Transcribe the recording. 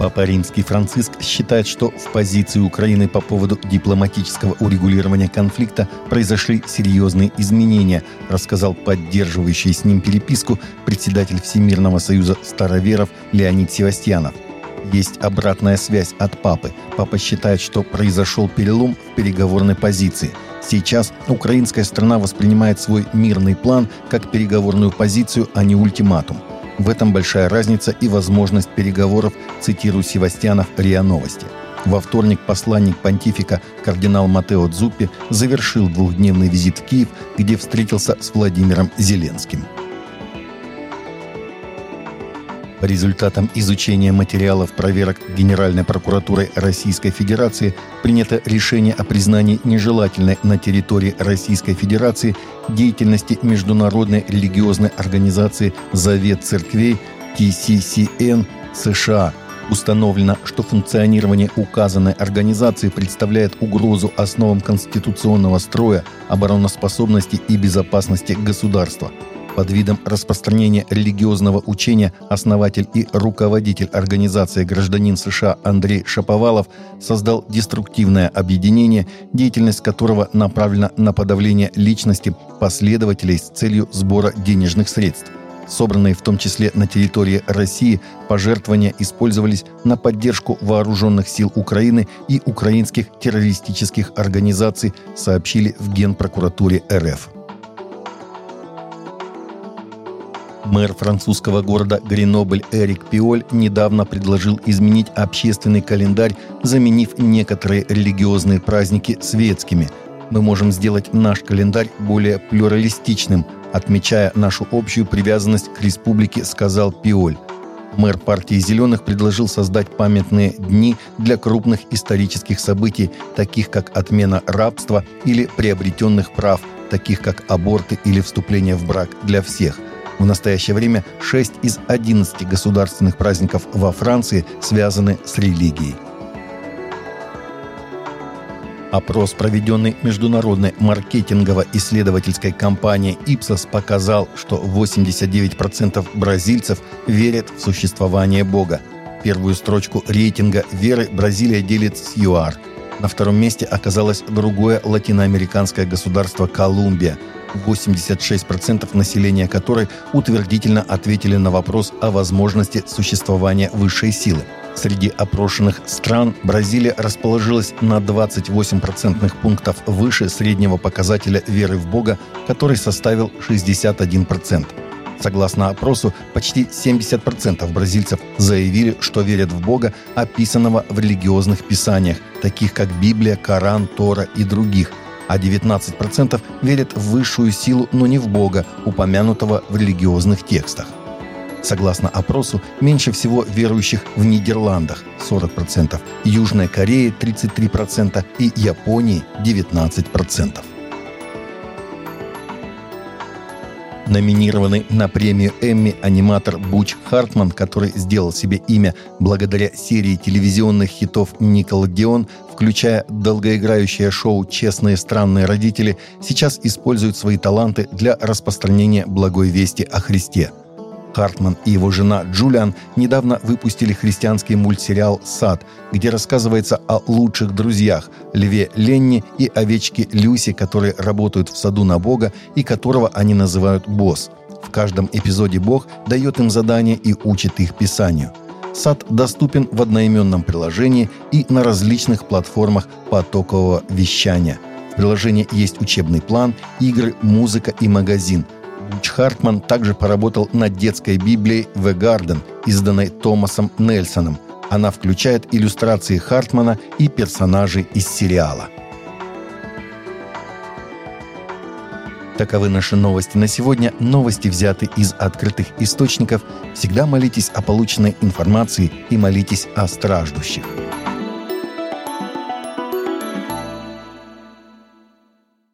Папа Римский Франциск считает, что в позиции Украины по поводу дипломатического урегулирования конфликта произошли серьезные изменения, рассказал поддерживающий с ним переписку председатель Всемирного союза староверов Леонид Севастьянов. Есть обратная связь от папы. Папа считает, что произошел перелом в переговорной позиции. Сейчас украинская страна воспринимает свой мирный план как переговорную позицию, а не ультиматум – в этом большая разница и возможность переговоров, цитирую Севастьянов РИА Новости. Во вторник посланник понтифика кардинал Матео Дзуппи завершил двухдневный визит в Киев, где встретился с Владимиром Зеленским. По результатам изучения материалов проверок Генеральной прокуратуры Российской Федерации принято решение о признании нежелательной на территории Российской Федерации деятельности Международной религиозной организации «Завет церквей» TCCN США. Установлено, что функционирование указанной организации представляет угрозу основам конституционного строя, обороноспособности и безопасности государства – под видом распространения религиозного учения основатель и руководитель организации гражданин США Андрей Шаповалов создал деструктивное объединение, деятельность которого направлена на подавление личности последователей с целью сбора денежных средств. Собранные в том числе на территории России пожертвования использовались на поддержку вооруженных сил Украины и украинских террористических организаций, сообщили в Генпрокуратуре РФ. Мэр французского города Гренобль Эрик Пиоль недавно предложил изменить общественный календарь, заменив некоторые религиозные праздники светскими. Мы можем сделать наш календарь более плюралистичным, отмечая нашу общую привязанность к республике, сказал Пиоль. Мэр партии «Зеленых» предложил создать памятные дни для крупных исторических событий, таких как отмена рабства или приобретенных прав, таких как аборты или вступление в брак для всех – в настоящее время 6 из 11 государственных праздников во Франции связаны с религией. Опрос, проведенный международной маркетингово-исследовательской компанией Ipsos, показал, что 89% бразильцев верят в существование Бога. Первую строчку рейтинга веры Бразилия делит с ЮАР. На втором месте оказалось другое латиноамериканское государство Колумбия – 86% населения которой утвердительно ответили на вопрос о возможности существования высшей силы. Среди опрошенных стран Бразилия расположилась на 28% пунктов выше среднего показателя веры в Бога, который составил 61%. Согласно опросу, почти 70% бразильцев заявили, что верят в Бога, описанного в религиозных писаниях, таких как Библия, Коран, Тора и других – а 19% верят в высшую силу, но не в Бога, упомянутого в религиозных текстах. Согласно опросу, меньше всего верующих в Нидерландах – 40%, Южной Корее – 33% и Японии – 19%. Номинированный на премию Эмми аниматор Буч Хартман, который сделал себе имя благодаря серии телевизионных хитов Николодеон, включая долгоиграющее шоу «Честные странные родители», сейчас использует свои таланты для распространения благой вести о Христе. Хартман и его жена Джулиан недавно выпустили христианский мультсериал «Сад», где рассказывается о лучших друзьях – льве Ленни и овечке Люси, которые работают в саду на Бога и которого они называют «босс». В каждом эпизоде Бог дает им задание и учит их писанию. Сад доступен в одноименном приложении и на различных платформах потокового вещания. В приложении есть учебный план, игры, музыка и магазин – Буч Хартман также поработал над детской Библией «The Garden», изданной Томасом Нельсоном. Она включает иллюстрации Хартмана и персонажей из сериала. Таковы наши новости на сегодня. Новости взяты из открытых источников. Всегда молитесь о полученной информации и молитесь о страждущих.